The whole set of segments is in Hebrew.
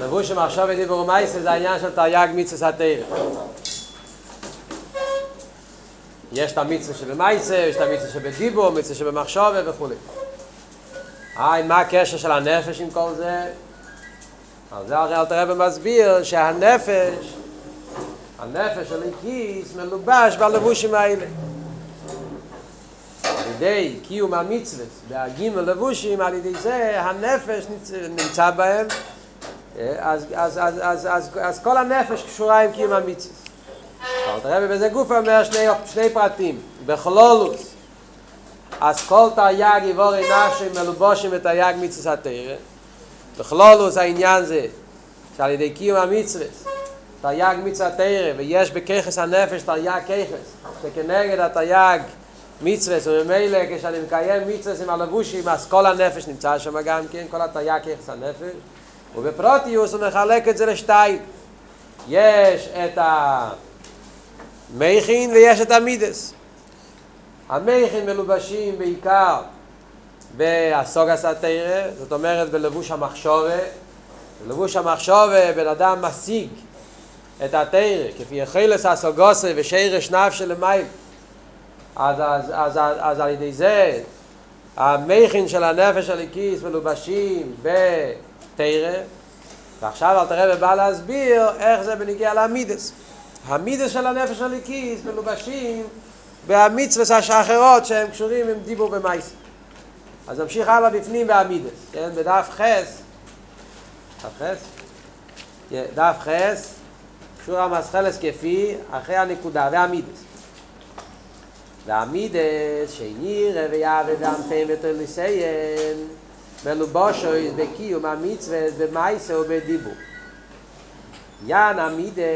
הלבוש שמחשוב ודיבור ומייסה זה העניין של תרי"ג מצווה התרא. יש את המצווה שבמייסה, יש את המצווה שבדיבור, מצווה שבמחשוב וכו'. היי, מה הקשר של הנפש עם כל זה? על זה הרי אלתר רבי מסביר שהנפש, הנפש של הכיס מלובש בלבושים האלה. על ידי קיום המצווה בהגים ולבושים, על ידי זה הנפש נמצא בהם, אז, אז, אז, אז, אז, אז כל הנפש קשורה עם קיום המצווה. אלתר רבי בזה גוף אומר שני, שני פרטים, בכלולוס, אז כל תרי"ג יבורי נפשי מלובושים בתרי"ג מצווה התרא. בכלולוס העניין זה שעל ידי קיום המצווה תרי"ג מצווה התרא ויש בככס הנפש תרי"ג ככס שכנגד התרי"ג מצווה וממילא כשאני מקיים מצווה עם הלבושים אז כל הנפש נמצא שם גם כן כל התרי"ג ככס הנפש ובפרוטיוס הוא מחלק את זה לשתיים יש את המכין ויש את המידס המכין מלובשים בעיקר בהסוג הסתירה, זאת אומרת בלבוש המחשובה. בלבוש המחשובה בן אדם משיג את התירה, כפי יחילס הסוגוסה ושירש נפש למייל. אז, אז, אז, אז, אז על ידי זה המכין של הנפש הליקיס מלובשים בתירה, ועכשיו אל תראה ובא להסביר איך זה בניגיע לעמידס. המידס של הנפש הליקיס מלובשים והמצווה האחרות שהם קשורים עם דיבור במייס. אז נמשיך הלאה בפנים בעמידס, כן? בדף חס, דף חס? דף חס, שור המסחלס כפי, אחרי הנקודה, ועמידס. ועמידס, שניר ויעבד ועמפם ותוליסיין, melu bosho iz de ki um amits ve de maise ob de bu ya na mide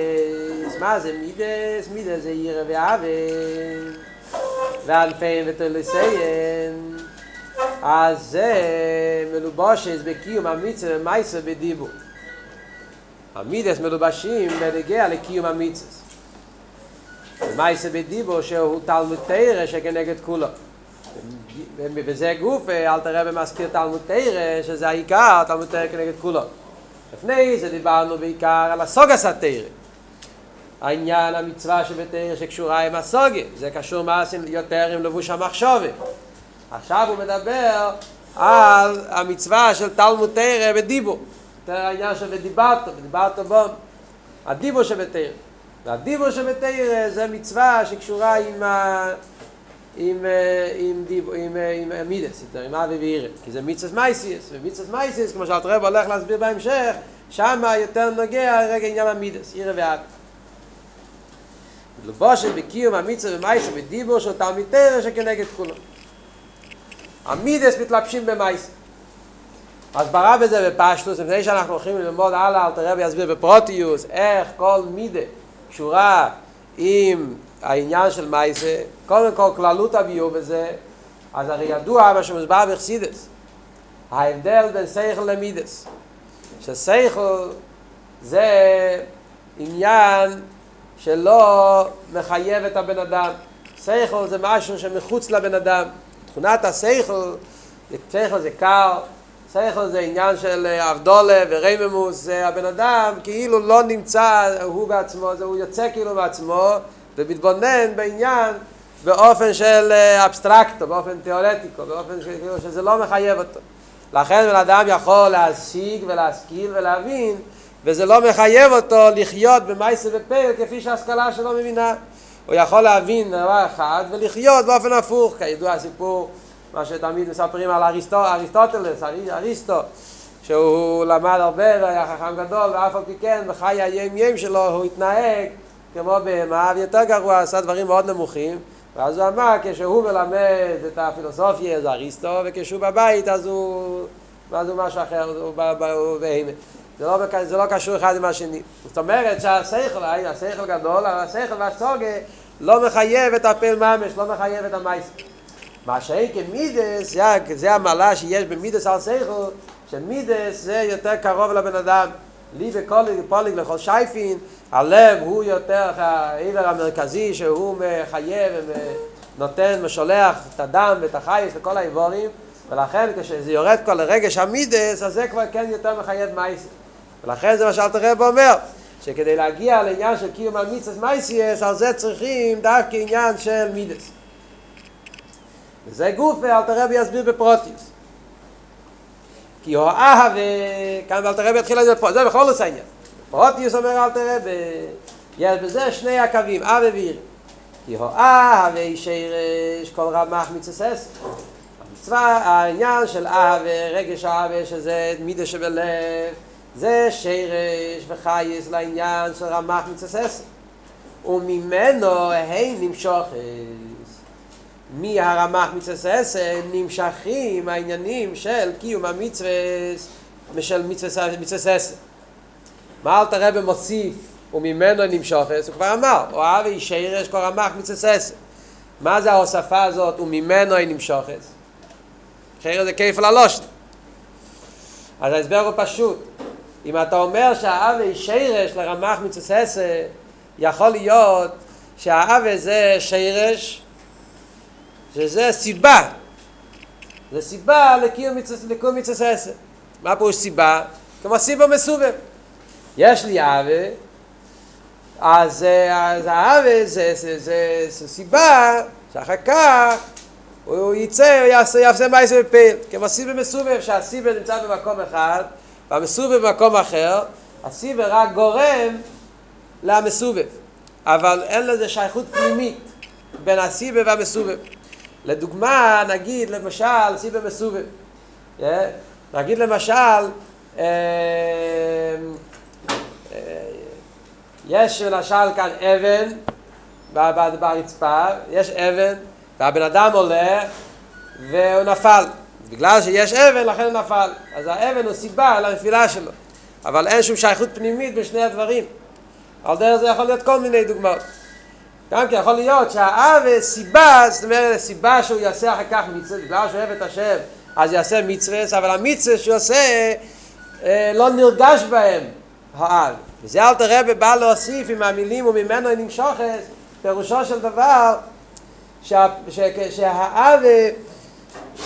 iz mide iz ze ire ve ave dal fein vet le sei az melu melubosh iz de ki um amits ve maise ob de bu amide iz melu bashi im be de ge maise ob de bu tal mit teire she ge neget ובזה גוף אל תראה במזכיר תלמוד תרא שזה העיקר תלמוד תרא כנגד כולו לפני זה דיברנו בעיקר על הסוגס התרא. העניין המצווה שבתרא שקשורה עם הסוגה, זה קשור מעשים יותר עם לבוש המחשובת. עכשיו הוא מדבר על המצווה של תלמוד תרא בדיבו. יותר העניין של ודיברת, ודיברת בו. הדיבו שבתרא. והדיבו שבתרא זה מצווה שקשורה עם ה... עם עם דיב עם עם מידס עם אבי וירא כי זה מיצס מייסיס ומיצס מייסיס כמו שאלת רב הולך להסביר בהמשך שם יותר נוגע רגע עניין המידס ירא ואבי לבוש בקיום המיצס ומייס ודיבור של תלמיד תרא שכנגד כולו המידס מתלבשים במייס אז ברא בזה בפשטוס לפני שאנחנו הולכים ללמוד הלאה אל תראה ויסביר בפרוטיוס איך כל מידה קשורה עם העניין של מייסה, קודם כל כללות הביאו בזה, אז הרי ידוע מה שמוסבר בחסידס, ההבדל בין סייכל למידס, שסייכל זה עניין שלא מחייב את הבן אדם, סייכל זה משהו שמחוץ לבן אדם, תכונת השכל, שכל זה קר, שכל זה עניין של הבדלה ורוממות, הבן אדם כאילו לא נמצא הוא בעצמו, זה הוא יוצא כאילו בעצמו, ומתבונן בעניין באופן של אבסטרקטו, באופן תיאורטיקו, באופן ש... שזה לא מחייב אותו. לכן בן אדם יכול להשיג ולהשכיל ולהבין, וזה לא מחייב אותו לחיות במעשה בפועל כפי שההשכלה שלו מבינה. הוא יכול להבין דבר אחד ולחיות באופן הפוך, כידוע הסיפור, מה שתמיד מספרים על אריסטו, אריסטוטלס, אריסטו, שהוא למד הרבה והיה חכם גדול, ואף על פי כן בחיי היום יום שלו הוא התנהג כמו בהמה, ויותר גרוע, עשה דברים מאוד נמוכים, ואז הוא אמר, כשהוא מלמד את הפילוסופיה זה אריסטו, וכשהוא בבית אז הוא, אז הוא משהו אחר, הוא בהמה. זה לא, זה לא קשור אחד עם השני. זאת אומרת שהשכל, השכל גדול, השכל והסוגה לא מחייב את הפועל ממש, לא מחייב את המעשה. מה שאין כן מידות, זה, זה המעלה שיש במידות על שכל, שמידות זה יותר קרוב לבן אדם. ליבא פליג לכל שייפין, הלב הוא יותר האיבר המרכזי שהוא מחייב ונותן, משולח את הדם ואת החיות וכל האיברים ולכן כשזה יורד כל הרגש המידות אז זה כבר כן יותר מחייב מעשה ולכן זה מה שאלטער רבי אומר, שכדי להגיע לעניין של קיום המצווה מייסייס, על זה צריכים דווקא עניין של מידס. וזה גוף ואלתר רב יסביר בפרוטיוס. כי הוא אהב, כאן אלתר רב יתחיל לזה פה, זה בכל עושה עניין. פרוטיוס אומר אלתר רב, יש בזה שני הקווים, אהב ואיר. כי הוא אהב שירש כל רמח מצסס. המצווה, העניין של אהב, רגש אהב, שזה מידה שבלב, זה שירש וחייס לעניין של רמח מצסס. וממנו הם נמשוכת. מהרמח מצסס נמשכים העניינים של קיום המצווה של מצווה מה אל תראה במוסיף וממנו נמשוכת הוא כבר אמר הוא אהב אישרש כל רמח מצסס מה זה ההוספה הזאת וממנו נמשוכת אחרי זה כיף על הלושן אז ההסבר הוא פשוט. אם אתה אומר שהאב אישרש לרמח מצסס יכול להיות שהאב זה שירש שזה סיבה. זה סיבה לקיום מצווה עשר. מה יש סיבה? כמו סיבה מסובב. יש לי אבה, אז, אז האבה זה, זה, זה, זה סיבה שאחר כך הוא יצא, הוא יעשה, יעשה מייסר בפייל. כמו סיבה מסובב, שהסיבה נמצא במקום אחד, והמסובב במקום אחר, הסיבה רק גורם למסובב. אבל אין לזה שייכות פנימית בין הסיבה והמסובב. לדוגמה, נגיד למשל סיבה מסובב. נגיד למשל, יש למשל כאן אבן ברצפה, יש אבן, והבן אדם הולך והוא נפל. בגלל שיש אבן, לכן הוא נפל. אז האבן הוא סיבה לנפילה שלו. אבל אין שום שייכות פנימית בשני הדברים. על דרך זה יכול להיות כל מיני דוגמאות. גם כי יכול להיות שהאב סיבה, זאת אומרת, סיבה שהוא יעשה אחר כך מצווה, בגלל שהוא אוהב את השם, אז יעשה מצווה, אבל המצווה שהוא עושה אה, לא נרגש בהם האב. וזה אל תראה בא להוסיף עם המילים וממנו נמשוכת, פירושו של דבר שה, ש, שהאב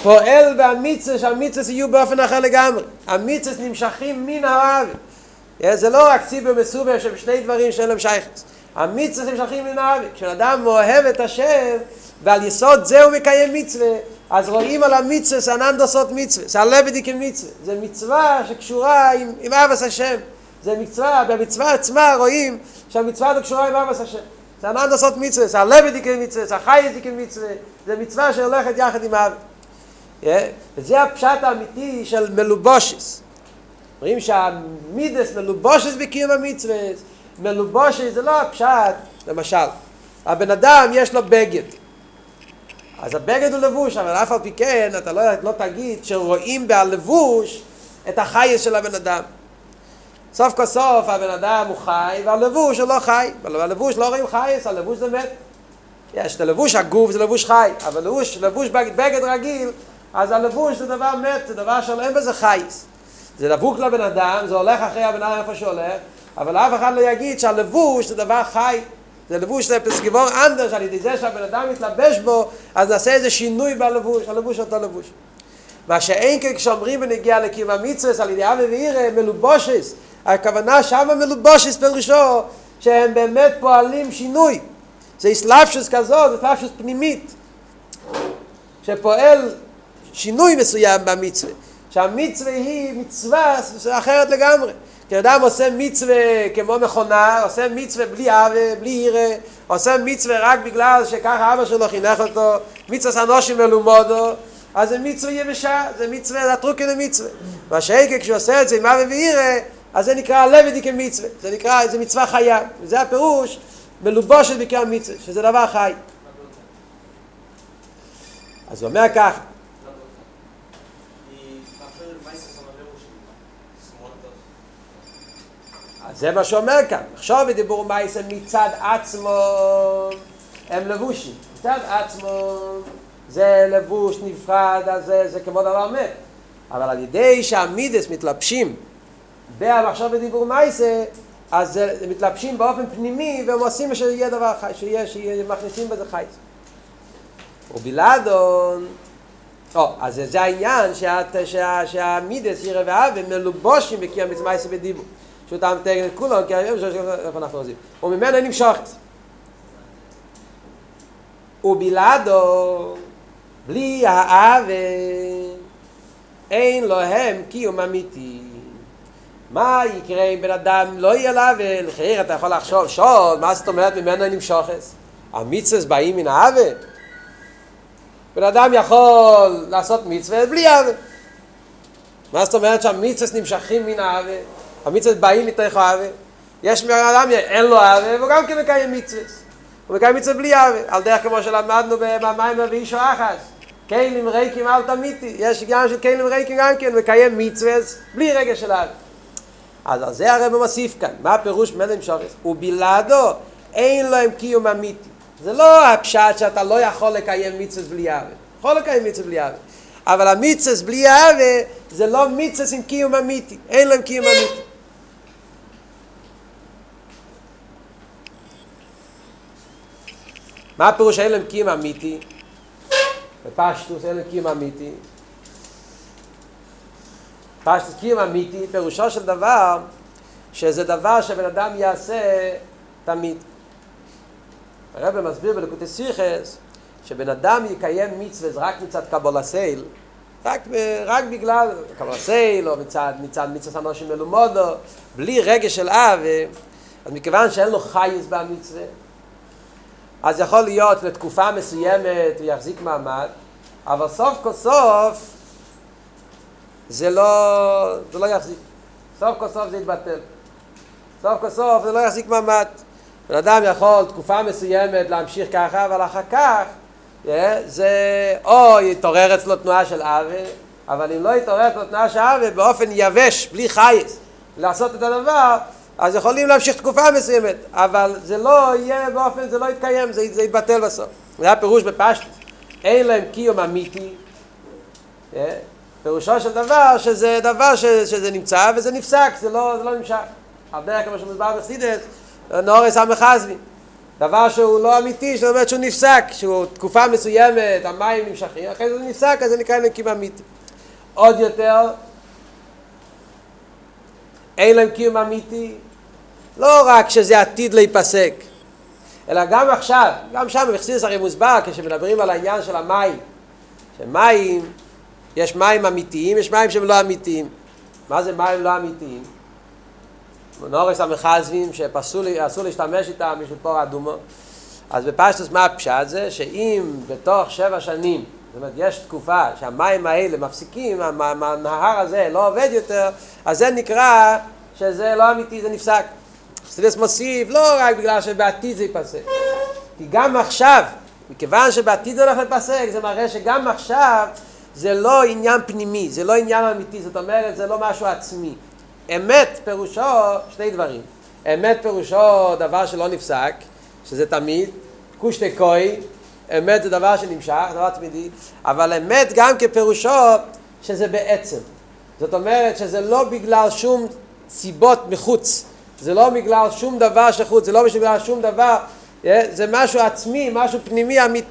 פועל במצווה, שהמצווה יהיו באופן אחר לגמרי. המצווה נמשכים מן האב. זה לא רק סיבה מסובר שבשני דברים שאין להם שייכת. המצווה נמשכים מן האבי. כשאדם אוהב את השם, ועל יסוד זה הוא מקיים מצווה, אז רואים על המצווה סנן דוסות מצווה, סלבדי כמצווה. זה מצווה שקשורה עם, עם אבס השם. זה מצווה, במצווה עצמה רואים שהמצווה הזו קשורה עם אבס השם. סנן דוסות מצווה, סלבדי כמצווה, סחיידי כמצווה. זה מצווה שהולכת יחד עם. Yeah. וזה הפשט האמיתי של מלובושס. רואים שהמידס מלובושס בקיום המצווה, מלובושי זה לא הפשט, למשל, הבן אדם יש לו בגד, אז הבגד הוא לבוש, אבל אף על פי כן אתה לא, לא תגיד שרואים בהלבוש את החייס של הבן אדם. סוף כל סוף הבן אדם הוא חי והלבוש הוא לא חי, הלבוש לא רואים חייס, הלבוש זה מת. יש את הלבוש הגוף זה לבוש חי, אבל לבוש, לבוש בגד רגיל, אז הלבוש זה דבר מת, זה דבר שאין בזה חייס. זה לבוק לבן אדם, זה הולך אחרי הבן אדם איפה שהולך, אבל אף אחד לא יגיד שהלבוש זה דבר חי, זה לבוש זה פסגיבור אנדר, שעל ידי זה שהבן אדם מתלבש בו, אז נעשה איזה שינוי בלבוש, הלבוש אותו לבוש. מה שאין כן כשאומרים בנגיע לקיום המצווה, על ידי אבי ואירה, מלובושס, הכוונה שם מלובושס פרשו, שהם באמת פועלים שינוי. זה אסלאפשוס כזאת, זה אסלאפשוס פנימית, שפועל שינוי מסוים במצווה. שהמצווה היא מצווה אחרת לגמרי. כי אדם עושה מצווה כמו מכונה, עושה מצווה בלי אבה, בלי ירא, עושה מצווה רק בגלל שככה אבא שלו חינך אותו, מצווה סנושים מלומודו, אז זה מצווה יבשה, זה מצווה, זה הטרוקי למצווה. מה שהיקה כשהוא עושה את זה עם אבה וירא, אז זה נקרא לבדי כמצווה, זה נקרא, זה מצווה חיה, וזה הפירוש מלובושת בקרא מצווה, שזה דבר חי. אז הוא אומר ככה, זה מה שאומר כאן. עכשיו בדיבור מייסן מצד עצמו הם לבושים. מצד עצמו זה לבוש נפרד, אז זה, זה כמו דבר מת. אבל על ידי שהמידס מתלבשים במחשב בדיבור מייסה, אז זה מתלבשים באופן פנימי והם עושים שיהיה דבר חי, שיהיה, שיהיה, מכניסים בזה חי. ובלעדון, או, אז זה העניין שהמידס ירא ואהבה מלובושים בקיים מצווה עשה בדיבור. שהוא טעם תגן את כולם, כי היום שיש איפה אנחנו עוזים. וממנו נמשוכת. ובלעדו, בלי האהבה, אין לו הם קיום אמיתי. מה יקרה אם בן אדם לא יהיה לה ולחייר אתה יכול לחשוב שול מה זאת אומרת ממנו נמשוכס המצווס באים מן האהבה בן אדם יכול לעשות מצווה בלי אהבה מה זאת אומרת שהמצווס נמשכים מן האהבה המצווס באים מתוך אהבה יש בן אדם אין לו אהבה והוא גם כן מקיים מצווס הוא מקיים מצווה בלי אהבה על דרך כמו שלמדנו במים ואישו אחס כלים ריקים אל תמיתי יש גם של כלים ריקים גם כן מקיים מצווס בלי רגע של אהבה אז על זה הרב מוסיף כאן, מה הפירוש מלם שורס? ובלעדו אין להם קיום אמיתי. זה לא הפשט שאתה לא יכול לקיים מצווה בלי אהבה. יכול לקיים מצווה בלי אהבה. אבל המצווה בלי אהבה זה לא מצווה עם קיום אמיתי. אין להם קיום אמיתי. מה הפירוש אין להם קיום אמיתי? בפשטוס אין להם קיום אמיתי. פשטוס קיום אמיתי, פירושו של דבר, שזה דבר שבן אדם יעשה תמיד. הרב מסביר בלקוטי סיכס, שבן אדם יקיים מצווה רק מצד קבול הסייל, רק, רק בגלל קבול הסייל, או מצד, מצד מצווה אנושים מלומודו, בלי רגש של אב, אז מכיוון שאין לו חייס במצווה, אז יכול להיות לתקופה מסוימת הוא יחזיק מעמד, אבל סוף כל סוף זה לא, זה לא יחזיק. סוף כל סוף זה יתבטל. סוף כל סוף זה לא יחזיק מעמד. בן אדם יכול תקופה מסוימת להמשיך ככה, אבל אחר כך זה או יתעורר אצלו תנועה של עוול, אבל אם לא יתעורר אצלו תנועה של עוול באופן יבש, בלי חייס, לעשות את הדבר, אז יכולים להמשיך תקופה מסוימת, אבל זה לא יהיה באופן, זה לא יתקיים, זה, זה יתבטל בסוף. זה הפירוש בפשט. אין להם קיום אמיתי, פירושו של דבר שזה דבר ש, שזה נמצא וזה נפסק, זה לא, זה לא נמשך. דרך כמו שמוסבר בחסידס, נורס המחזבים. דבר שהוא לא אמיתי, זאת אומרת שהוא נפסק, שהוא תקופה מסוימת, המים נמשכים, אחרי זה נפסק, אז זה נקרא להם אמיתי. עוד יותר, אין להם קיום אמיתי, לא רק שזה עתיד להיפסק, אלא גם עכשיו, גם שם בחסידס הרי מוסבר, כשמדברים על העניין של המים, שמים יש מים אמיתיים, יש מים שהם לא אמיתיים. מה זה מים לא אמיתיים? נורס המחזבים שאסור להשתמש איתם בשביל פור אדומו. אז בפשטוס מה הפשט זה? שאם בתוך שבע שנים, זאת אומרת יש תקופה שהמים האלה מפסיקים, הנהר הזה לא עובד יותר, אז זה נקרא שזה לא אמיתי, זה נפסק. חסידס מוסיף, לא רק בגלל שבעתיד זה ייפסק. כי גם עכשיו, מכיוון שבעתיד זה הולך לפסק, זה מראה שגם עכשיו זה לא עניין פנימי, זה לא עניין אמיתי, זאת אומרת, זה לא משהו עצמי. אמת פירושו שני דברים. אמת פירושו דבר שלא נפסק, שזה תמיד, קושטי קוי, אמת זה דבר שנמשך, דבר תמידי, אבל אמת גם כפירושו שזה בעצם. זאת אומרת שזה לא בגלל שום סיבות מחוץ, זה לא בגלל שום דבר שחוץ, זה לא בגלל שום דבר, זה משהו עצמי, משהו פנימי אמיתי.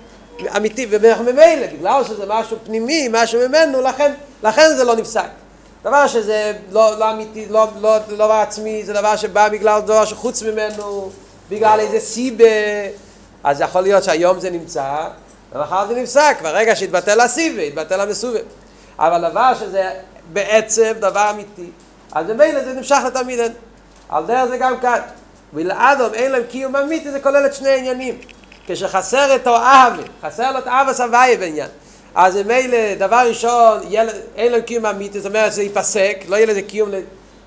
אמיתי, וממילא, בגלל שזה משהו פנימי, משהו ממנו, לכן, לכן זה לא נפסק. דבר שזה לא, לא אמיתי, לא, לא, לא עצמי, זה דבר שבא בגלל דבר שחוץ ממנו, בגלל איזה סיבה, אז יכול להיות שהיום זה נמצא, ומחר זה נפסק, ברגע שהתבטל הסיבה, התבטל המסובב. אבל דבר שזה בעצם דבר אמיתי, אז ממילא זה נמשך לתמיד. על דרך זה גם כאן. ולאדום אין להם קיום אמיתי, זה כולל את שני העניינים. כשחסר את האהבה, חסר לו את האהבה סבייה בעניין. אז מילא, דבר ראשון, אין לו קיום אמיתי, זאת אומרת, זה ייפסק, לא יהיה לזה קיום,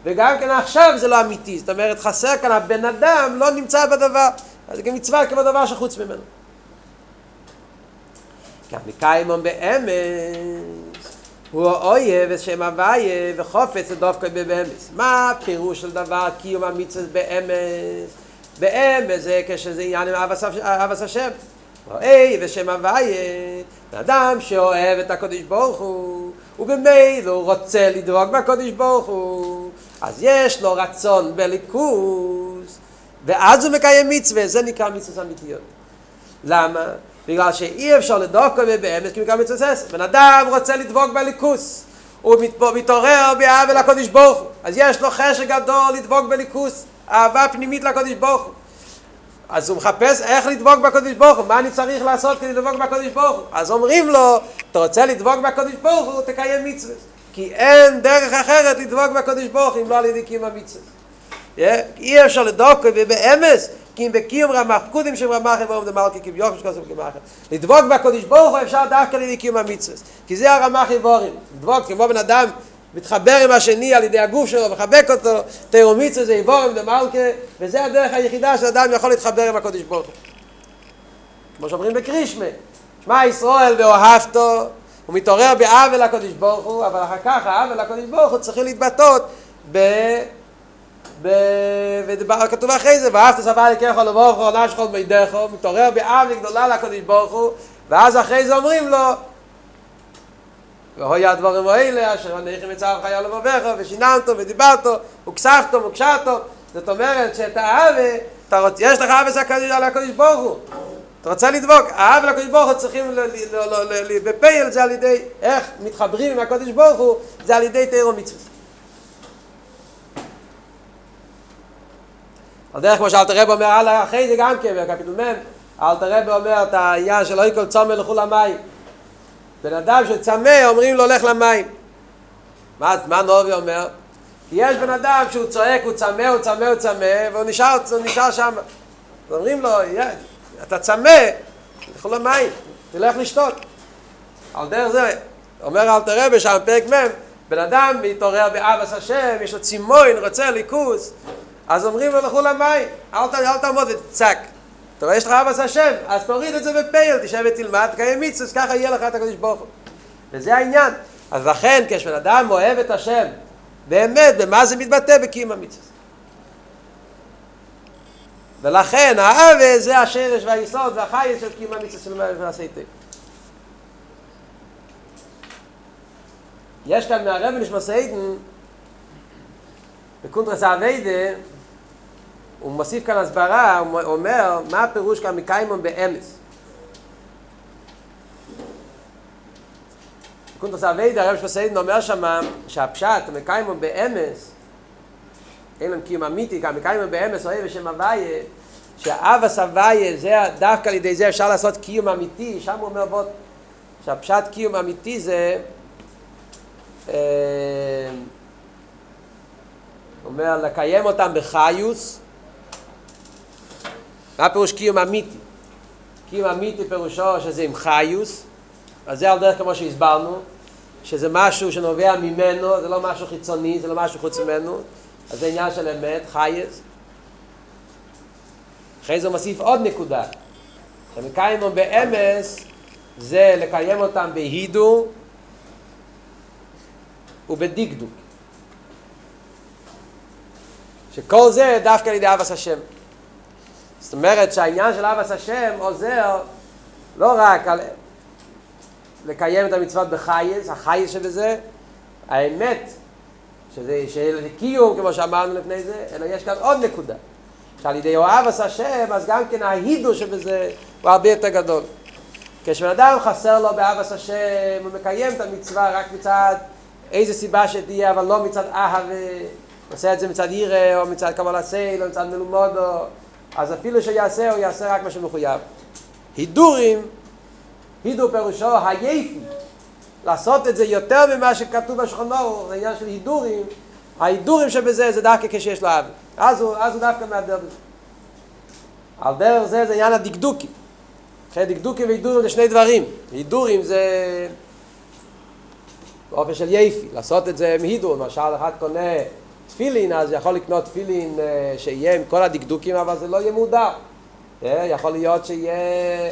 וגם כן עכשיו זה לא אמיתי, זאת אומרת, חסר כאן, הבן אדם לא נמצא בדבר, אז זה גם מצווה כמו דבר שחוץ ממנו. גם מקיימון באמס, הוא אויב את שם הוויה וחופץ את דווקא באמס. מה הפירוש של דבר קיום המצווה באמס? באמס זה כשזה עניין עם אבס השם. רואי ושם הוויה, אדם שאוהב את הקודש ברוך הוא, ובמילא הוא רוצה לדאוג בקודש ברוך הוא, אז יש לו רצון בליכוס, ואז הוא מקיים מצווה, זה נקרא מצווה אמיתיות. למה? בגלל שאי אפשר לדוקו ובאמס כי גם מצוסס. בן אדם רוצה לדבוק בליכוס. הוא מתעורר בעוול לקודש ברוך הוא. אז יש לו חשק גדול לדבוק בליכוס. אהבה פנימית לקודש ברוך הוא. אז הוא מחפש איך לדבוק בקודש ברוך הוא, מה אני צריך לעשות כדי לדבוק בקודש ברוך הוא? אז אומרים לו, אתה רוצה לדבוק בקודש ברוך הוא, תקיים מצווה. כי אין דרך אחרת לדבוק בקודש ברוך הוא אם לא על ידי קיום המצווה. אי אפשר לדוק ובאמס, כי אם בקיום רמח, פקודים של רמח ואומרים דמלכי כביוך שכוסם כמחר. לדבוק בקודש ברוך הוא אפשר דווקא על ידי קיום המצווה. כי זה הרמח יבורים. לדבוק כמו בן אדם מתחבר עם השני על ידי הגוף שלו, מחבק אותו, תירו מצווה זה יבורים דמלכה, וזה הדרך היחידה שאדם יכול להתחבר עם הקודש ברוך. כמו שאומרים בקרישמה, שמע ישראל ואוהבתו, הוא מתעורר בעוול לקודש ברוך הוא, אבל אחר כך העוול לקודש ברוך הוא צריכים להתבטאות ב... ודבר כתוב אחרי זה, ואהבת סבא לקח על לבוכו, נש כל מידךו, מתעורר בעוול גדולה לקודש ברוך הוא, ואז אחרי זה אומרים לו, והוי הדברים האלה, אשר הנכי מצב חיה לבובך, ושיננתו ודיברתו, וכספתו וכשתו, זאת אומרת שאת האהבה, יש לך אהבה על הקודש ברוך הוא, אתה רוצה לדבוק, האהבה לקודש ברוך הוא צריכים בפייל זה על ידי, איך מתחברים עם הקודש ברוך הוא, זה על ידי תירו מצווה. על דרך כמו שאלתר רב אומר, הלאה אחרי זה גם כן, בקפיטול מ', אלתר רב אומר את העניין של אוי כל צומר לכו למים. בן אדם שצמא, אומרים לו, לך למים. מה, מה נובי אומר? כי יש בן אדם שהוא צועק, הוא צמא, הוא צמא, הוא צמא, והוא נשאר, נשאר שם. אומרים לו, אתה צמא, לכו למים, תלך לשתות. על דרך זה, אומר אלתר רבי שם, פרק מ', בן אדם מתעורר באבס השם, יש לו צימוין, רוצה ליכוס, אז אומרים לו לכו למים, אל, אל תעמוד ותצעק. אתה רואה, יש לך אבס השם, אז תוריד את זה בפייל, תשב ותלמד, תקיים מצווה, ככה יהיה לך את הקדוש ברוך הוא. וזה העניין. אז לכן, כשבן אדם אוהב את השם, באמת, במה זה מתבטא? בקיום המצווה. ולכן, האווה זה השרש והיסוד והחייס של קיום המצווה של מלך ועשיתם. יש כאן מהרב נשמע סיידן, בקונטרס האביידה, הוא מוסיף כאן הסברה, הוא אומר, מה הפירוש כאן מקיימון באמס? קונטרס אביידה, הרב שפסיידן אומר שמה שהפשט, מקיימון באמס, אין להם קיום אמיתי, כאן מקיימון באמס, אוהב בשם הוויה, שהאבס הוויה, זה דווקא על ידי זה אפשר לעשות קיום אמיתי, שם הוא אומר בוא, שהפשט קיום אמיתי זה, הוא אומר לקיים אותם בחיוס, מה פירוש קיום אמיתי? קיום אמיתי פירושו שזה עם חיוס, אז זה על דרך כמו שהסברנו, שזה משהו שנובע ממנו, זה לא משהו חיצוני, זה לא משהו חוץ ממנו, אז זה עניין של אמת, חייס. אחרי זה הוא מוסיף עוד נקודה, שמקיים באמס זה לקיים אותם בהידו ובדקדוק. שכל זה דווקא על ידי אבס השם. זאת אומרת שהעניין של אבס השם עוזר לא רק על לקיים את המצוות בחייס, החייס שבזה, האמת, שזה של קיום, כמו שאמרנו לפני זה, אלא יש כאן עוד נקודה. שעל ידי אוהב עשה השם, אז גם כן ההידו שבזה הוא הרבה יותר גדול. כשבן אדם חסר לו באבס השם, הוא מקיים את המצווה רק מצד איזה סיבה שתהיה, אבל לא מצד אהבה, עושה את זה מצד ירא, או מצד קבלת סייל, או מצד מלומודו, אז אפילו שיעשה, הוא יעשה רק מה שמחויב. הידורים, הידור פירושו היפי, לעשות את זה יותר ממה שכתוב בשכונו, זה עניין של הידורים, ההידורים שבזה זה דווקא כשיש לו אבי. אז אז הוא דווקא מהדר בזה. על דרך זה זה עניין הדקדוקים. אחרי דקדוקים והידורים זה שני דברים. הידורים זה באופן של יפי, לעשות את זה עם הידור, למשל אחד קונה תפילין, אז יכול לקנות תפילין שיהיה עם כל הדקדוקים, אבל זה לא יהיה מודר. יכול להיות שיהיה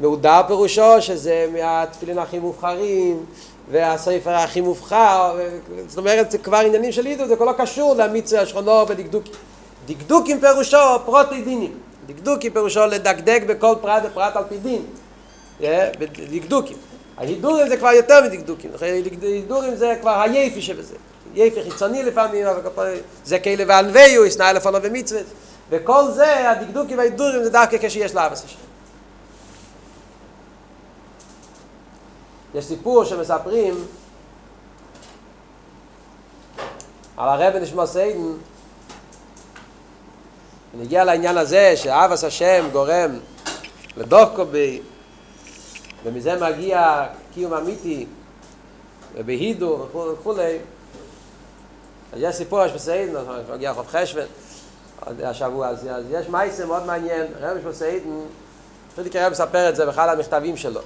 מודר פירושו, שזה מהתפילין הכי מובחרים, והספר הכי מובחר, זאת אומרת, זה כבר עניינים של עידוד, זה כל לא קשור למיצה השכונו ודקדוקים. דקדוקים פירושו פרוטי דינים. דקדוקים פירושו לדקדק בכל פרט ופרט על פי דין. דקדוקים. ההידורים זה כבר יותר מדקדוקים. הידורים זה כבר היפי שבזה. יפי חיצוני לפעמים, זה כאלה וענוויו, ישנא לפונו ומצוות. וכל זה, הדקדוקים וההידורים זה דווקא כשיש לאבס השם. יש סיפור שמספרים על הרב נשמע סיידן ונגיע לעניין הזה שאבס השם גורם לדוקו בי ומזה מגיע קיום אמיתי ובהידו וכולי אז יש סיפור יש בסיידן, מגיע חוב חשבן. השבוע, אז, אז יש מייסה מאוד מעניין, רב נשמע סיידן פרידיקי רב מספר את זה באחד המכתבים שלו.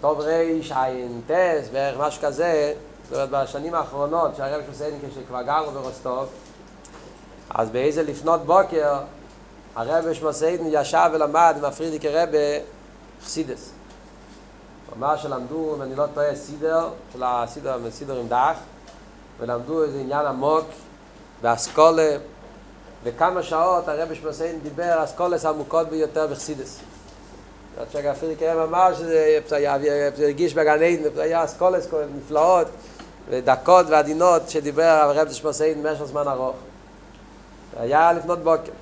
טוב ריש, עין, טס, בערך משהו כזה, זאת אומרת בשנים האחרונות שהרב שוסיידן כשכבר גרו ברוסטוב אז באיזה לפנות בוקר הרב שמוסיידן ישב ולמד עם הפרידיקי רבה חסידס. הוא אמר שלמדו, אם אני לא טועה, סידר, של הסידר, סידר עם דח ולמדו איזה עניין עמוק באסכולה וכמה שעות הרב שמוסיידן דיבר אסכולס עמוקות ביותר בחסידס עד שגפיר קרם אמר שזה הרגיש בגן זה היה אסכולס נפלאות ודקות ועדינות שדיבר הרב דשמוסיין במשך זמן ארוך. זה היה לפנות בוקר.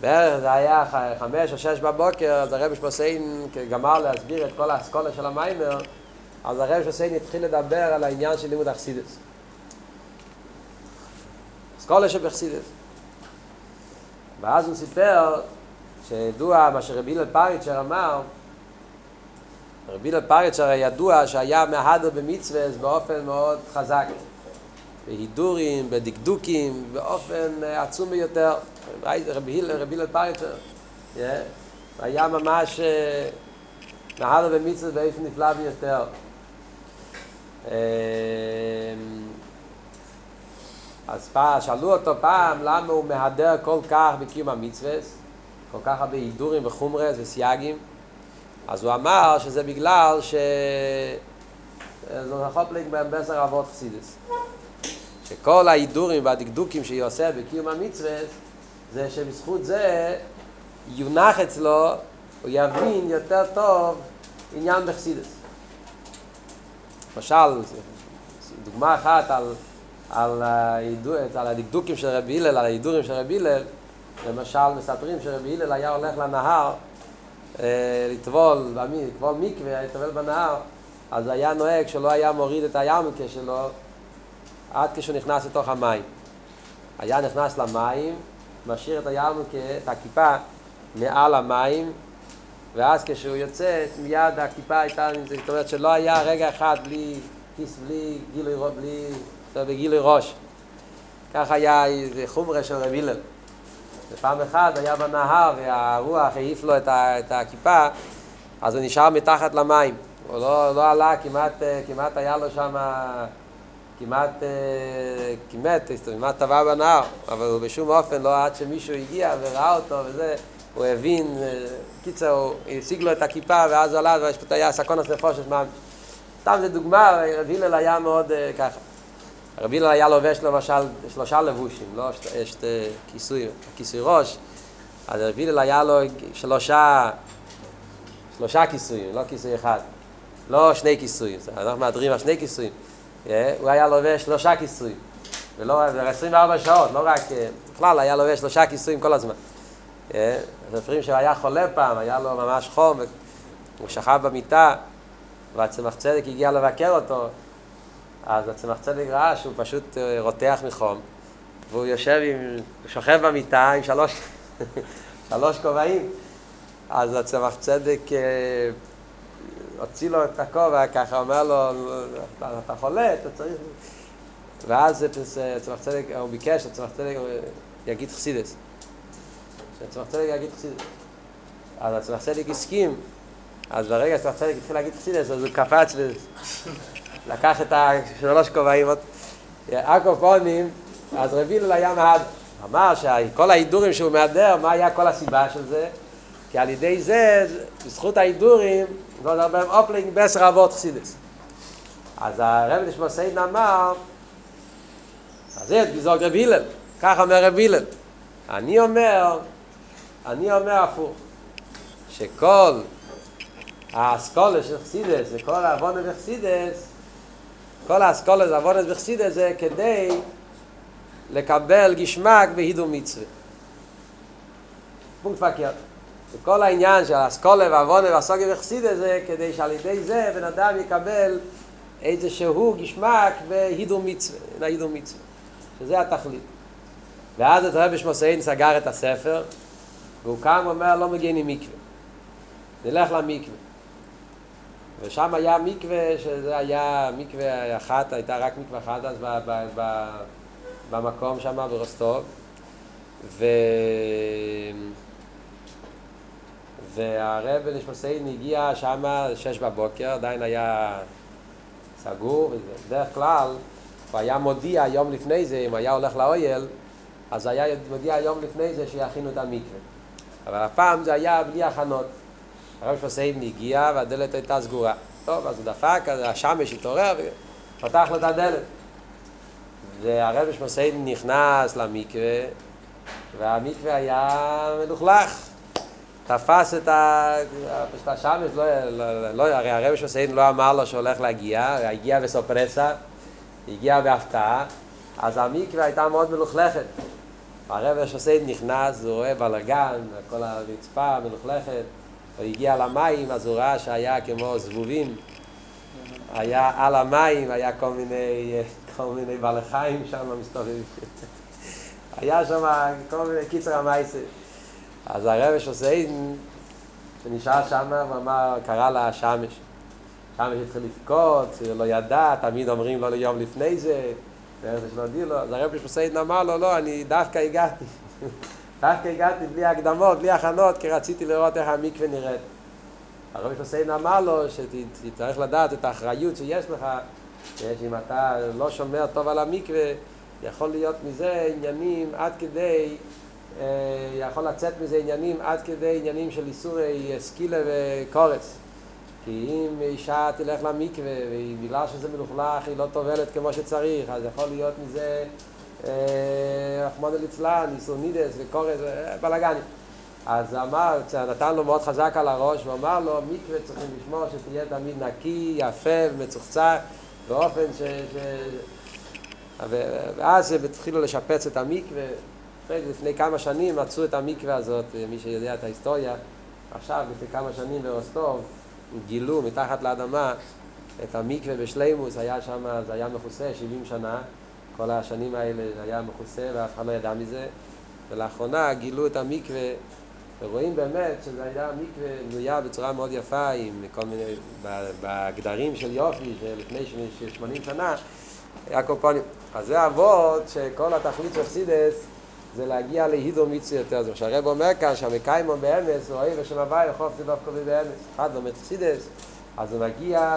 בערך זה היה חמש או שש בבוקר, אז הרב דשמוסיין גמר להסביר את כל האסכולה של המיימר, אז הרב דשמוסיין התחיל לדבר על העניין של לימוד אכסידס. אסכולה שבאכסידס. ואז הוא סיפר שידוע מה שרבי פריצ'ר אמר, רבי הלל פריצ'ר ידוע שהיה מהדר במצווה באופן מאוד חזק, בהידורים, בדקדוקים, באופן עצום ביותר. רבי הלל פריצ'ר היה ממש מהדר במצווה באופן נפלא ביותר. אז פעם, שאלו אותו פעם למה הוא מהדר כל כך בקיום המצווה כל כך הרבה הידורים וחומרס וסייגים. אז הוא אמר שזה בגלל ש... זו החופליק בהם בסר אבות חסידס. שכל ההידורים והדקדוקים שהיא עושה בקיום המצווה זה שבזכות זה יונח אצלו הוא יבין יותר טוב עניין בחסידס. למשל, דוגמה אחת על, על, על הדקדוקים של רבי הלל, על ההידורים של רבי הלל למשל, מספרים שרבי הלל היה הולך לנהר לטבול, לטבול מקווה, היה לטבל בנהר, אז היה נוהג שלא היה מוריד את הירמקה שלו עד כשהוא נכנס לתוך המים. היה נכנס למים, משאיר את הירמקה, את הכיפה, מעל המים, ואז כשהוא יוצא, מיד הכיפה הייתה, זאת אומרת שלא היה רגע אחד בלי כיס, בלי גילוי, בלי, בגילוי ראש. כך היה חומרה של רבי הלל. ופעם אחת היה בנהר והרוח העיף לו את, ה, את הכיפה, אז הוא נשאר מתחת למים. הוא לא, לא עלה, כמעט, כמעט היה לו שם, כמעט, כמעט, כמעט טבע בנהר, אבל הוא בשום אופן לא עד שמישהו הגיע וראה אותו וזה, הוא הבין, קיצר, הוא השיג לו את הכיפה ואז הוא עלה, והשפט היה סקונס נפושש ממש. סתם זה דוגמה, רבי הלל היה מאוד ככה. רבי הלל היה לובש למשל שלושה לבושים, לא יש כיסוי, כיסוי ראש, אז רבי הלל היה לו שלושה, שלושה כיסויים, לא כיסוי אחד, לא שני כיסויים, אנחנו מאדרים על שני כיסויים, הוא היה לובש שלושה כיסויים, ולא, 24 שעות, לא רק, בכלל היה לובש שלושה כיסויים כל הזמן. מספרים שהוא היה חולה פעם, היה לו ממש חום, הוא שכב במיטה, והצמח צדק הגיע לבקר אותו, אז הצמח צדק ראה שהוא פשוט רותח מחום, והוא יושב עם, שוכב במיטה עם שלוש, שלוש כובעים, אז הצמח צדק הוציא לו את הכובע, ככה אומר לו, אתה חולה, אתה צריך... ואז הצמח צדק, הוא ביקש, הצמח צדק יגיד חסידס. שהצמח צדק יגיד חסידס. אז הצמח צדק הסכים, אז ברגע שהצמח צדק התחיל להגיד חסידס, אז הוא קפץ לקח את השלוש כובעים, עקב פונים, אז רבי הלל היה מהד. אמר שכל ההידורים שהוא מהדר, מה היה כל הסיבה של זה? כי על ידי זה, בזכות ההידורים, ועוד הרבה אופלינג בעשר אבות חסידס. אז הרב נשמע סיידן אמר, אז זה גזוג רבי הלל, כך אומר רבי הלל. אני אומר, אני אומר הפוך, שכל האסכולה של חסידס וכל העוונה בחסידס כל האסכולה זה עבודת בחסידה זה כדי לקבל גשמק בהידו מצווה. פונקט פקיאט. וכל העניין של אסכולה ועוונה והסוגיה וחסידה זה כדי שעל ידי זה בן אדם יקבל איזשהו גשמק והידור מצווה, הידור מצווה, שזה התכלית. ואז את רבי שמוסיין סגר את הספר, והוא קם ואומר לא מגיע עם מקווה, נלך למקווה. ושם היה מקווה, שזה היה מקווה אחת, הייתה רק מקווה אחת אז ב, ב, ב, במקום שם ברוסטוב. ו... והרב נשמסיין הגיע שם שש בבוקר, עדיין היה סגור, בדרך כלל הוא היה מודיע יום לפני זה, אם היה הולך לאויל, אז היה מודיע יום לפני זה שיכינו את המקווה. אבל הפעם זה היה בלי הכנות. הרב נשמסיין הגיע והדלת הייתה סגורה. טוב, אז הוא דפק, אז השמש התעורר ופתח לו את הדלת. והרב נשמסיין נכנס למקווה, והמקווה היה מלוכלך. תפס את ה... פשוט השמש, לא, לא, לא, הרי הרב שמסיין לא אמר לו שהולך להגיע, הגיע בסופרסה, הגיע בהפתעה, אז המקווה הייתה מאוד מלוכלכת. הרב שמסיין נכנס, הוא רואה בלאגן, כל הרצפה מלוכלכת, הוא הגיע למים, אז הוא ראה שהיה כמו זבובים, היה על המים, היה כל מיני, כל מיני בעלי חיים שם מסתובבים. היה שם כל מיני קיצר המייסר. אז הרב שוסאין, שנשאר שם, ואמר, קרא לה שמש. שמש התחיל לבכות, לא ידע, תמיד אומרים לו ליום לפני זה, ואיך זה לו. אז הרב שוסאין אמר לו, לא, אני דווקא הגעתי. דווקא הגעתי בלי הקדמות, בלי הכנות, כי רציתי לראות איך המקווה נראית. הרב שוסאין אמר לו שתצטרך לדעת את האחריות שיש לך, שאם אתה לא שומר טוב על המקווה, יכול להיות מזה עניינים עד כדי יכול לצאת מזה עניינים עד כדי עניינים של איסורי סקילה וקורץ. כי אם אישה תלך למקווה, ובגלל שזה מלוכלך היא לא טובלת כמו שצריך, אז יכול להיות מזה רחמון ליצלן, איסור נידס וקורץ, בלאגנים. אז אמר, נתן לו מאוד חזק על הראש, הוא אמר לו, מקווה צריכים לשמור שתהיה תמיד נקי, יפה ומצוחצח, באופן ש... ש... ואז התחילו לשפץ את המקווה. לפני כמה שנים מצאו את המקווה הזאת, מי שיודע את ההיסטוריה, עכשיו, לפני כמה שנים ברוסטוב, גילו מתחת לאדמה את המקווה בשלימוס, היה שם, זה היה מכוסה 70 שנה, כל השנים האלה היה מכוסה ואף אחד לא ידע מזה, ולאחרונה גילו את המקווה, ורואים באמת שזה היה מקווה בנויה בצורה מאוד יפה, עם כל מיני, בגדרים של יופי, שלפני 80 שנה, היה קופונים. אז זה אבות שכל התכלית של סידס זה להגיע להידו מיצי יותר. זה מה שהרב אומר כאן, שהמקיימון באמס, הוא אוהב השם הוואי, חוף זה דווקא באמס. אחד לומד חסידס, אז הוא מגיע